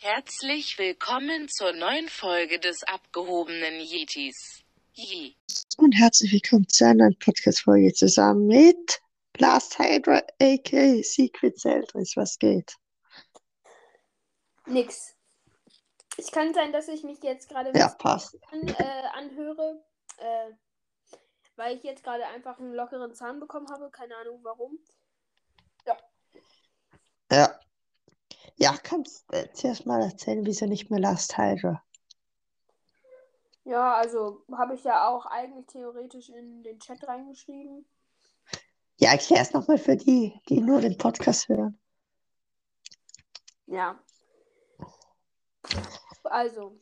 Herzlich willkommen zur neuen Folge des abgehobenen Yetis. Yi. Und herzlich willkommen zu einer neuen Podcast-Folge zusammen mit Last Hydra, aka Secret Zeldris. Was geht? Nix. Es kann sein, dass ich mich jetzt gerade Ja, passt. an, äh, anhöre, äh, weil ich jetzt gerade einfach einen lockeren Zahn bekommen habe. Keine Ahnung warum. Ja. Ja, kannst du zuerst mal erzählen, wieso nicht mehr Last Hydra? Ja, also habe ich ja auch eigentlich theoretisch in den Chat reingeschrieben. Ja, erklär's nochmal für die, die nur den Podcast hören. Ja. Also,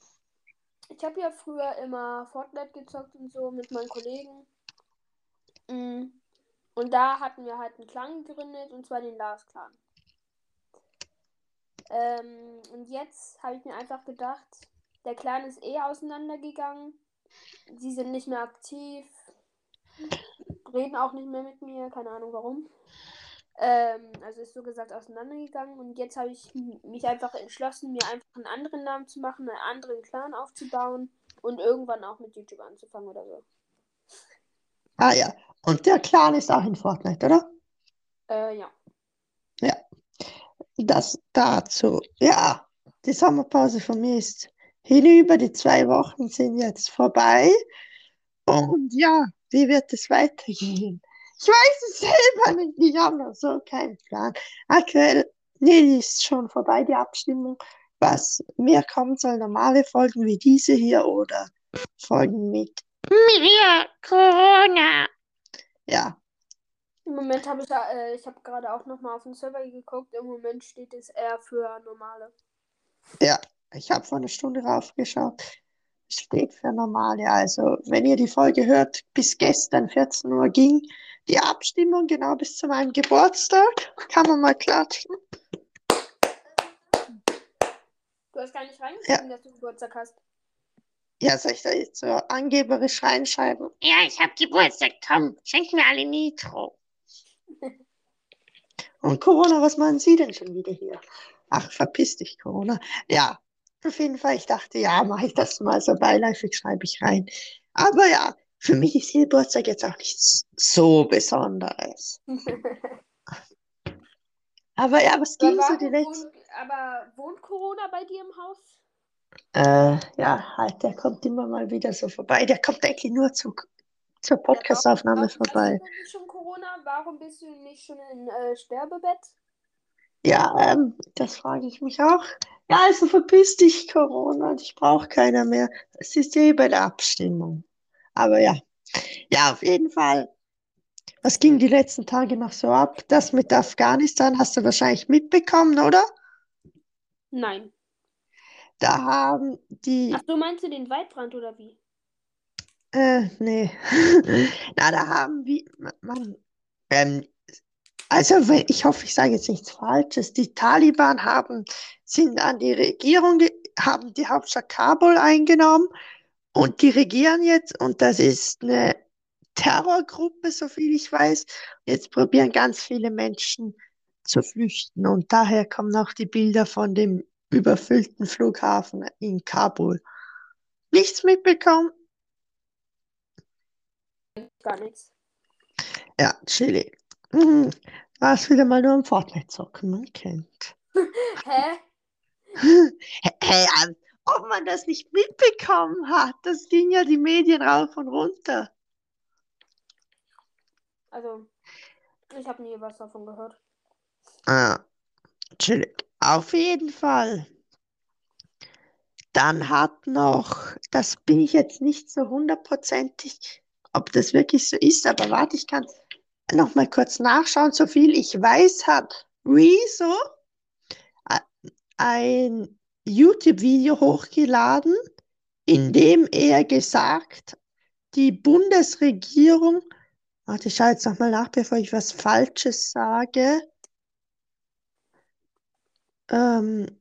ich habe ja früher immer Fortnite gezockt und so mit meinen Kollegen. Mm. Und da hatten wir halt einen Clan gegründet, und zwar den Lars Clan. Ähm, und jetzt habe ich mir einfach gedacht, der Clan ist eh auseinandergegangen. Sie sind nicht mehr aktiv, reden auch nicht mehr mit mir, keine Ahnung warum. Ähm, also ist so gesagt auseinandergegangen und jetzt habe ich mich einfach entschlossen, mir einfach einen anderen Namen zu machen, einen anderen Clan aufzubauen und irgendwann auch mit YouTube anzufangen oder so. Ah ja, und der Clan ist auch in Fortnite, oder? Äh, ja. Das dazu. Ja, die Sommerpause von mir ist hinüber. Die zwei Wochen sind jetzt vorbei. Und ja, wie wird es weitergehen? Ich weiß es selber nicht. Ich habe noch so keinen Plan. Aktuell, nee, ist schon vorbei, die Abstimmung. Was mehr kommen soll, normale Folgen wie diese hier oder Folgen mit mir, Corona. Ja, Im Moment habe ich, ja, äh, ich habe gerade auch nochmal auf den Server geguckt. Im Moment steht es eher für normale. Ja, ich habe vor einer Stunde raufgeschaut. Steht für normale. Also, wenn ihr die Folge hört, bis gestern 14 Uhr ging die Abstimmung, genau bis zu meinem Geburtstag. Kann man mal klatschen. Du hast gar nicht reingeschrieben, dass du Geburtstag hast. Ja, soll ich da jetzt so angeberisch reinschreiben? Ja, ich habe Geburtstag, Tom. Schenk mir alle Nitro. Und Corona, was machen Sie denn schon wieder hier? Ach, verpiss dich, Corona. Ja, auf jeden Fall, ich dachte, ja, mache ich das mal so beiläufig, schreibe ich rein. Aber ja, für mich ist Geburtstag jetzt auch nichts so Besonderes. Aber ja, was ging so die letzten... wohnt, aber wohnt Corona bei dir im Haus? Äh, ja, halt, der kommt immer mal wieder so vorbei. Der kommt eigentlich nur zu, zur Podcastaufnahme vorbei. Schon? Warum bist du nicht schon im äh, Sterbebett? Ja, ähm, das frage ich mich auch. Ja, also verpiss dich, Corona. Ich brauche keiner mehr. Es ist eh bei der Abstimmung. Aber ja, ja, auf jeden Fall. Was ging die letzten Tage noch so ab? Das mit Afghanistan hast du wahrscheinlich mitbekommen, oder? Nein. Da haben die, Ach, du meinst du den Waldbrand oder wie? äh, nee. Na, da haben wie, man, ähm, also ich hoffe, ich sage jetzt nichts Falsches. Die Taliban haben, sind an die Regierung, haben die Hauptstadt Kabul eingenommen und die regieren jetzt und das ist eine Terrorgruppe, soviel ich weiß. Jetzt probieren ganz viele Menschen zu flüchten und daher kommen auch die Bilder von dem überfüllten Flughafen in Kabul. Nichts mitbekommen? Gar nichts. Ja, chillig. Mhm. Warst wieder mal nur am Fortnite zocken, man kennt. Hä? Hey, als ob man das nicht mitbekommen hat. Das ging ja die Medien rauf und runter. Also, ich habe nie was davon gehört. Ah, chillig. Auf jeden Fall. Dann hat noch, das bin ich jetzt nicht so hundertprozentig, ob das wirklich so ist, aber warte, ich kann noch mal kurz nachschauen. So viel ich weiß, hat Rezo a- ein YouTube-Video hochgeladen, in dem er gesagt, die Bundesregierung, warte, ich schaue jetzt noch mal nach, bevor ich was Falsches sage. Ähm,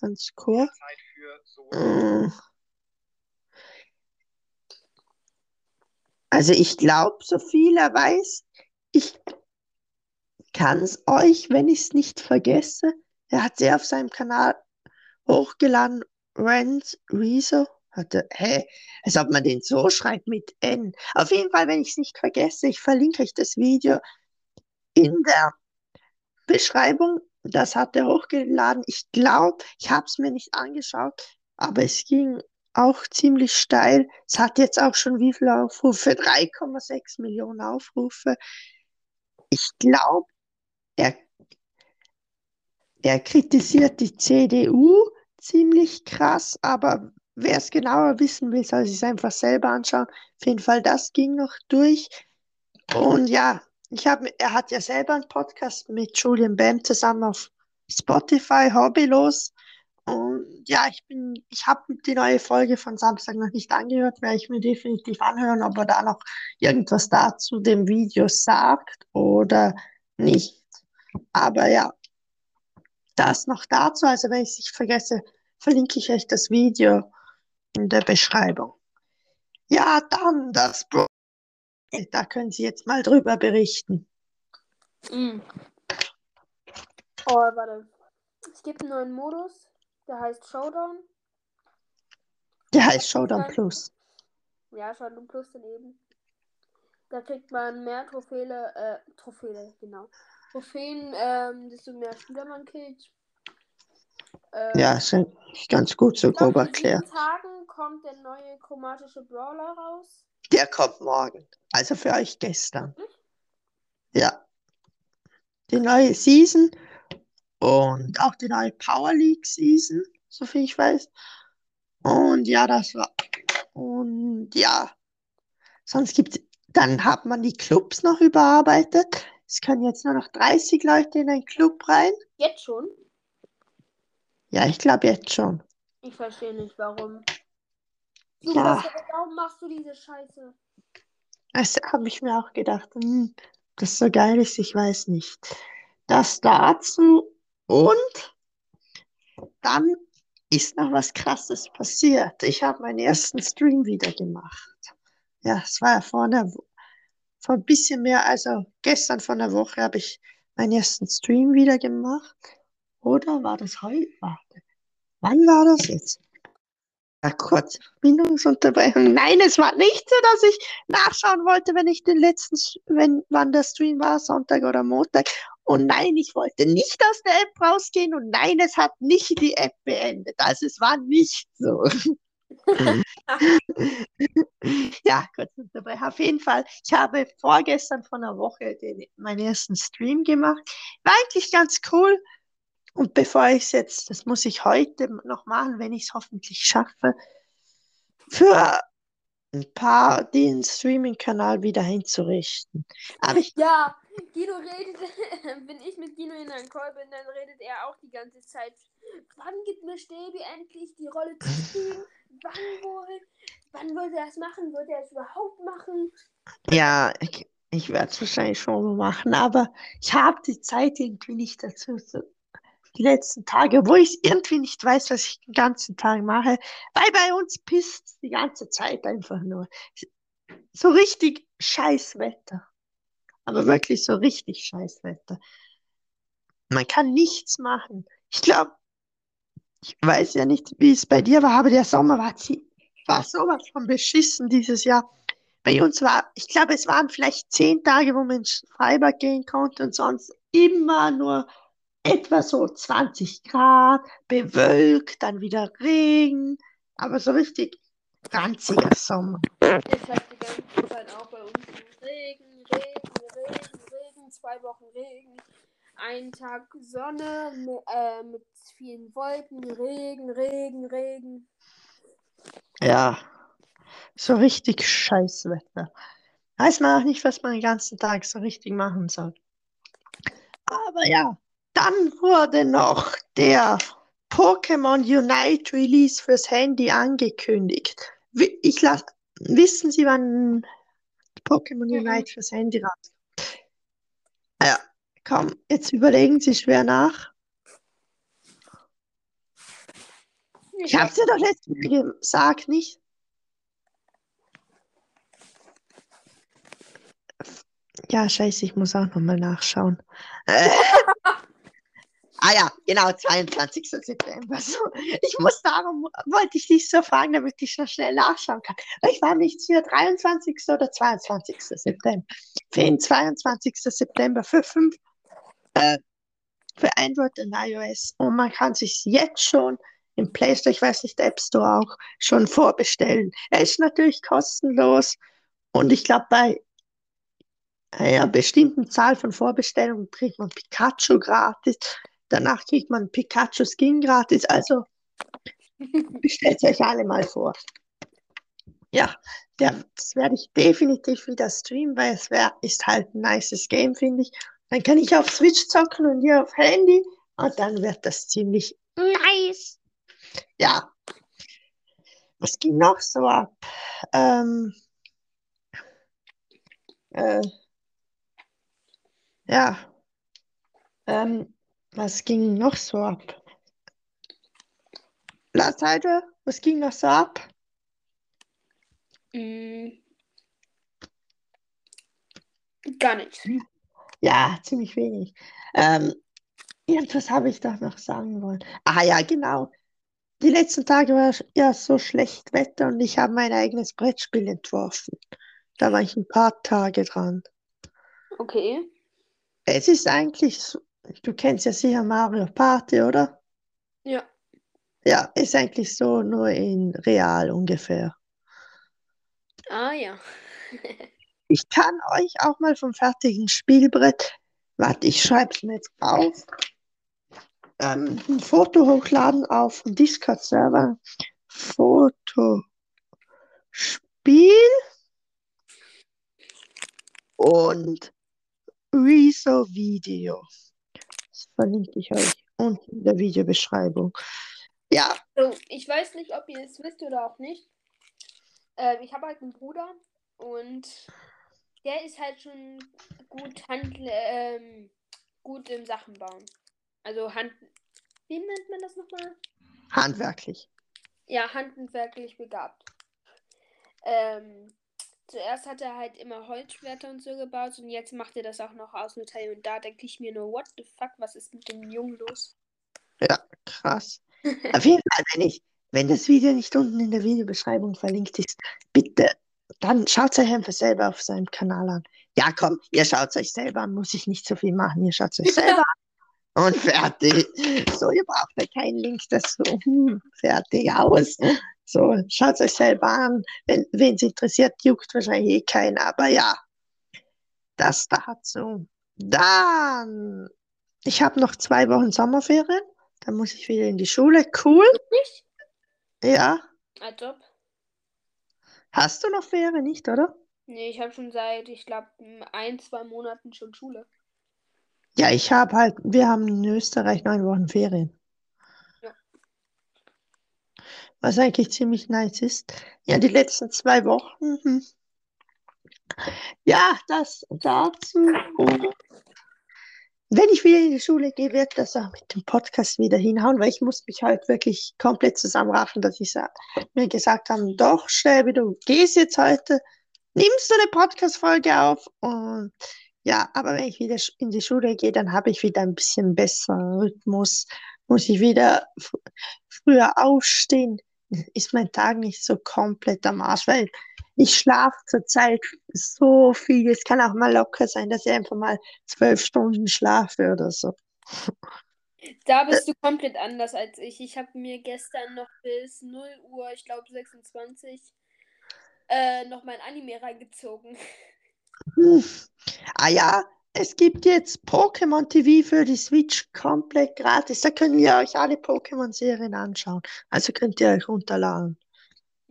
ganz kurz. Zeit für so Mm. Also ich glaube, so viel er weiß, ich kann es euch, wenn ich es nicht vergesse, Er hat sie auf seinem Kanal hochgeladen. Rand Rezo hatte, hä, als ob man den so schreibt mit N. Auf jeden Fall, wenn ich es nicht vergesse, ich verlinke euch das Video in der Beschreibung. Das hat er hochgeladen. Ich glaube, ich habe es mir nicht angeschaut, aber es ging auch ziemlich steil. Es hat jetzt auch schon wie viele Aufrufe? 3,6 Millionen Aufrufe. Ich glaube, er, er kritisiert die CDU ziemlich krass, aber wer es genauer wissen will, soll sich es einfach selber anschauen. Auf jeden Fall, das ging noch durch. Und ja, ich habe, er hat ja selber einen Podcast mit Julian Bam zusammen auf Spotify, hobbylos. Und ja, ich bin, ich habe die neue Folge von Samstag noch nicht angehört, werde ich mir definitiv anhören, ob er da noch irgendwas dazu dem Video sagt oder nicht. Aber ja, das noch dazu. Also wenn ich es nicht vergesse, verlinke ich euch das Video in der Beschreibung. Ja, dann das Bro. Da können Sie jetzt mal drüber berichten. Mm. Oh, warte. Es gibt einen neuen Modus, der heißt Showdown. Der heißt Showdown. Plus. Ja, Showdown Plus daneben. Da kriegt man mehr Trophäen, äh, Trophäen, genau. Trophäen, ähm, desto mehr Spieler man killt. Ähm, Ja, ist eigentlich ganz gut so grob in erklärt. Tagen kommt der neue chromatische Brawler raus. Der kommt morgen. Also für euch gestern. Ja. Die neue Season und auch die neue Power League Season, soviel ich weiß. Und ja, das war. Und ja, sonst gibt dann hat man die Clubs noch überarbeitet. Es können jetzt nur noch 30 Leute in einen Club rein. Jetzt schon? Ja, ich glaube jetzt schon. Ich verstehe nicht, warum. Du, Ja. was, warum machst du diese Scheiße? Das habe ich mir auch gedacht, hm, das so geil ist, ich weiß nicht. Das dazu und dann ist noch was Krasses passiert. Ich habe meinen ersten Stream wieder gemacht. Ja, es war vor einer, vor ein bisschen mehr, also gestern vor einer Woche habe ich meinen ersten Stream wieder gemacht. Oder war das heute? Warte. Wann war das jetzt? Ja, kurz. Verbindungsunterbrechung. Nein, es war nicht so, dass ich nachschauen wollte, wenn ich den letzten, wenn, wann der Stream war, Sonntag oder Montag. Und nein, ich wollte nicht aus der App rausgehen und nein, es hat nicht die App beendet. Also es war nicht so. Ja, kurz dabei. Auf jeden Fall, ich habe vorgestern von einer Woche den, meinen ersten Stream gemacht. War eigentlich ganz cool. Und bevor ich es jetzt, das muss ich heute noch machen, wenn ich es hoffentlich schaffe, für ein paar den Streaming-Kanal wieder hinzurichten. Aber ich, Ja, Guido redet, wenn ich mit Guido in einem Call bin, dann redet er auch die ganze Zeit. Wann gibt mir Stäbi endlich die Rolle zu spielen? Wann wohl? Wann wird er das machen? Wird er es überhaupt machen? ja, ich, ich werde es wahrscheinlich schon mal machen, aber ich habe die Zeit irgendwie nicht dazu. Die letzten Tage, wo ich irgendwie nicht weiß, was ich den ganzen Tag mache, weil bei uns pisst die ganze Zeit einfach nur. So richtig scheiß Wetter. Aber wirklich so richtig scheiß Wetter. Man kann nichts machen. Ich glaube, ich weiß ja nicht, wie es bei dir war, aber der Sommer war, war sowas von beschissen dieses Jahr. Bei uns war, ich glaube, es waren vielleicht zehn Tage, wo man ins Freibad gehen konnte und sonst immer nur etwa so 20 Grad, bewölkt, dann wieder Regen, aber so richtig ranziger Sommer. Ich habe die ganze Zeit auch bei uns Regen, Regen, Regen, Regen, zwei Wochen Regen, ein Tag Sonne mit, äh, mit vielen Wolken, Regen, Regen, Regen. Ja, so richtig scheiß Wetter. Weiß man auch nicht, was man den ganzen Tag so richtig machen soll. Aber ja, dann wurde noch der Pokémon Unite Release fürs Handy angekündigt. Ich lass, wissen Sie, wann Pokémon Mhm. Unite fürs Handy rauskommt? Komm, jetzt überlegen Sie schwer nach. Ich hab's dir doch letztes Mal gesagt, nicht? Ja, scheiße, ich muss auch nochmal nachschauen. Äh, Ah ja, genau, 22. September. So, ich muss darum, wollte ich dich so fragen, damit ich noch schnell nachschauen kann. Ich war nicht für 23. oder 22. September. Für den 22. September für fünf, äh, für Android und iOS. Und man kann sich jetzt schon im Play Store, ich weiß nicht, App Store auch, schon vorbestellen. Er ist natürlich kostenlos. Und ich glaube, bei einer bestimmten Zahl von Vorbestellungen kriegt man Pikachu gratis. Danach kriegt man Pikachu Skin gratis. Also bestellt euch alle mal vor. Ja, das werde ich definitiv wieder streamen, weil es wär, ist halt ein nices Game, finde ich. Dann kann ich auf Switch zocken und ihr auf Handy und dann wird das ziemlich nice. Ja. Was ging noch so ab? Ähm, äh, ja. Ähm, was ging noch so ab? Blattseite, was ging noch so ab? Mm. Gar nichts. Ja, ziemlich wenig. Ähm, irgendwas habe ich doch noch sagen wollen. Ah ja, genau. Die letzten Tage war ja so schlecht Wetter und ich habe mein eigenes Brettspiel entworfen. Da war ich ein paar Tage dran. Okay. Es ist eigentlich so, du kennst ja sicher Mario Party, oder? Ja. Ja, ist eigentlich so nur in real ungefähr. Ah ja. Ich kann euch auch mal vom fertigen Spielbrett, warte, ich schreibe es mir jetzt auf, ähm, ein Foto hochladen auf dem Discord-Server. Foto, Spiel und Rezo Video. Das verlinke ich euch unten in der Videobeschreibung. Ja, So, ich weiß nicht, ob ihr es wisst oder auch nicht. Äh, ich habe halt einen Bruder und der ist halt schon gut hand, ähm, gut im Sachen bauen. Also Hand. Wie nennt man das nochmal? handwerklich. Ja, handwerklich begabt. Ähm, zuerst hat er halt immer Holzschwerter und so gebaut und jetzt macht er das auch noch aus Metall und da denke ich mir nur, what the fuck, was ist mit dem Jungen los? Ja, krass. Auf jeden Fall, wenn ich, wenn das Video nicht unten in der Videobeschreibung verlinkt ist, bitte, dann schaut es euch einfach selber auf seinem Kanal an. Ja, komm, ihr schaut es euch selber an, muss ich nicht so viel machen, ihr schaut es euch selber an und fertig. So, ihr braucht ja keinen Link dazu. Hm, fertig, aus. So, schaut es euch selber an. Wenn wen es interessiert, juckt wahrscheinlich eh keiner, aber ja, das dazu. Dann, ich habe noch zwei Wochen Sommerferien, dann muss ich wieder in die Schule. Cool, ja. Als ob. Hast du noch Ferien, nicht, oder? Nee, ich habe schon seit, ich glaube, ein, zwei Monaten schon Schule. Ja, ich habe halt, wir haben in Österreich neun Wochen Ferien. Ja. Was eigentlich ziemlich nice ist. Ja, die letzten zwei Wochen. hm. Ja, das dazu. Und wenn ich wieder in die Schule gehe, wird das auch mit dem Podcast wieder hinhauen, weil ich muss mich halt wirklich komplett zusammenraffen, dass ich mir gesagt habe, doch, Stäbe, du gehst jetzt heute, nimmst du eine Podcast-Folge auf? Und ja, aber wenn ich wieder in die Schule gehe, dann habe ich wieder ein bisschen besseren Rhythmus, muss ich wieder fr früher aufstehen, ist mein Tag nicht so komplett am Arsch, weil ich schlafe zurzeit so viel. Es kann auch mal locker sein, dass ich einfach mal zwölf Stunden schlafe oder so. Da bist du komplett anders als ich. Ich habe mir gestern noch bis 0 Uhr, ich glaube 26, äh, noch mein Anime reingezogen. Hm. Ah ja, es gibt jetzt Pokémon TV für die Switch komplett gratis. Da könnt ihr euch alle Pokémon-Serien anschauen. Also könnt ihr euch runterladen.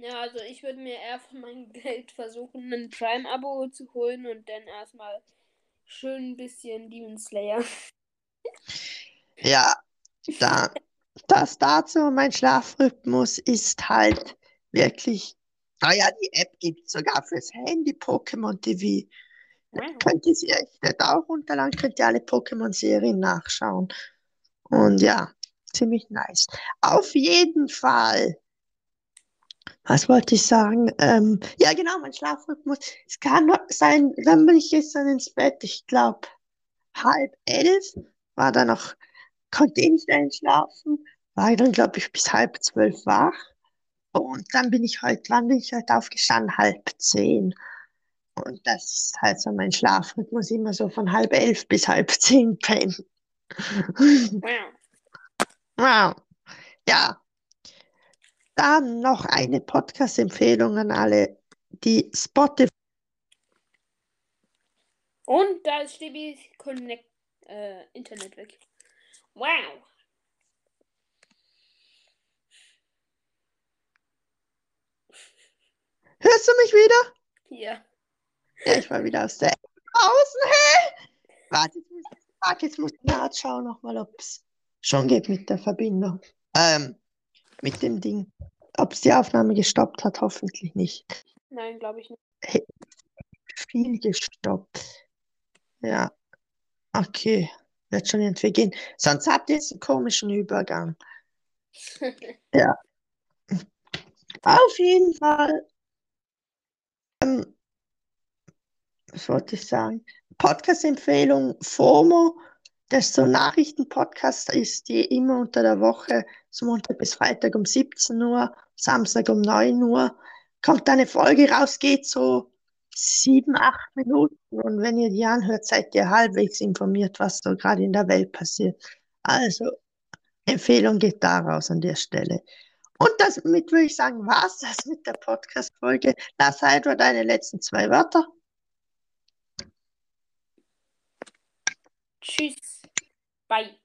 Ja, also ich würde mir eher von meinem Geld versuchen, ein Prime-Abo zu holen und dann erstmal schön ein bisschen Demon Slayer. Ja, da, das dazu. Mein Schlafrhythmus ist halt wirklich. Ah ja, die App gibt es sogar fürs Handy, Pokémon TV. Könnt ihr sie euch nicht auch runterladen, könnt ihr alle Pokémon-Serien nachschauen. Und ja, ziemlich nice. Auf jeden Fall. Was wollte ich sagen? Ähm, ja, genau, mein Schlafrhythmus. Es kann sein, dann bin ich gestern ins Bett, ich glaube, halb elf war da noch konnte eh nicht einschlafen, war dann, glaube ich, bis halb zwölf wach. Und dann bin ich heute, wann bin ich heute aufgestanden? Halb zehn. Und das ist halt so mein Schlafrhythmus, immer so von halb elf bis halb zehn pennen. Wow. Wow. Ja. Dann noch eine Podcast-Empfehlung an alle, die Spotify. Und da ist Stevie Connect äh, Internet weg. Wow. Hörst du mich wieder? Ja. Ja, ich war wieder aus der draußen. Hä? Warte, jetzt muss, warte, jetzt muss ich nachschauen nochmal, ob es schon geht mit der Verbindung. Ähm, mit dem Ding. Ob es die Aufnahme gestoppt hat, hoffentlich nicht. Nein, glaube ich nicht. Viel gestoppt. Ja. Okay. Wird schon irgendwie gehen. Sonst habt ihr jetzt einen komischen Übergang. Ja. Auf jeden Fall. Ähm, was wollte ich sagen? Podcast-Empfehlung FOMO, das so ein Nachrichtenpodcast ist, die immer unter der Woche, so Montag bis Freitag um 17 Uhr, Samstag um 9 Uhr, kommt eine Folge raus, geht so sieben, acht Minuten und wenn ihr die anhört, seid ihr halbwegs informiert, was so gerade in der Welt passiert. Also, Empfehlung geht da raus an der Stelle. Und damit würde ich sagen, war es das mit der Podcast-Folge. Lass Hydra deine letzten zwei Wörter. Tschüss. Bye.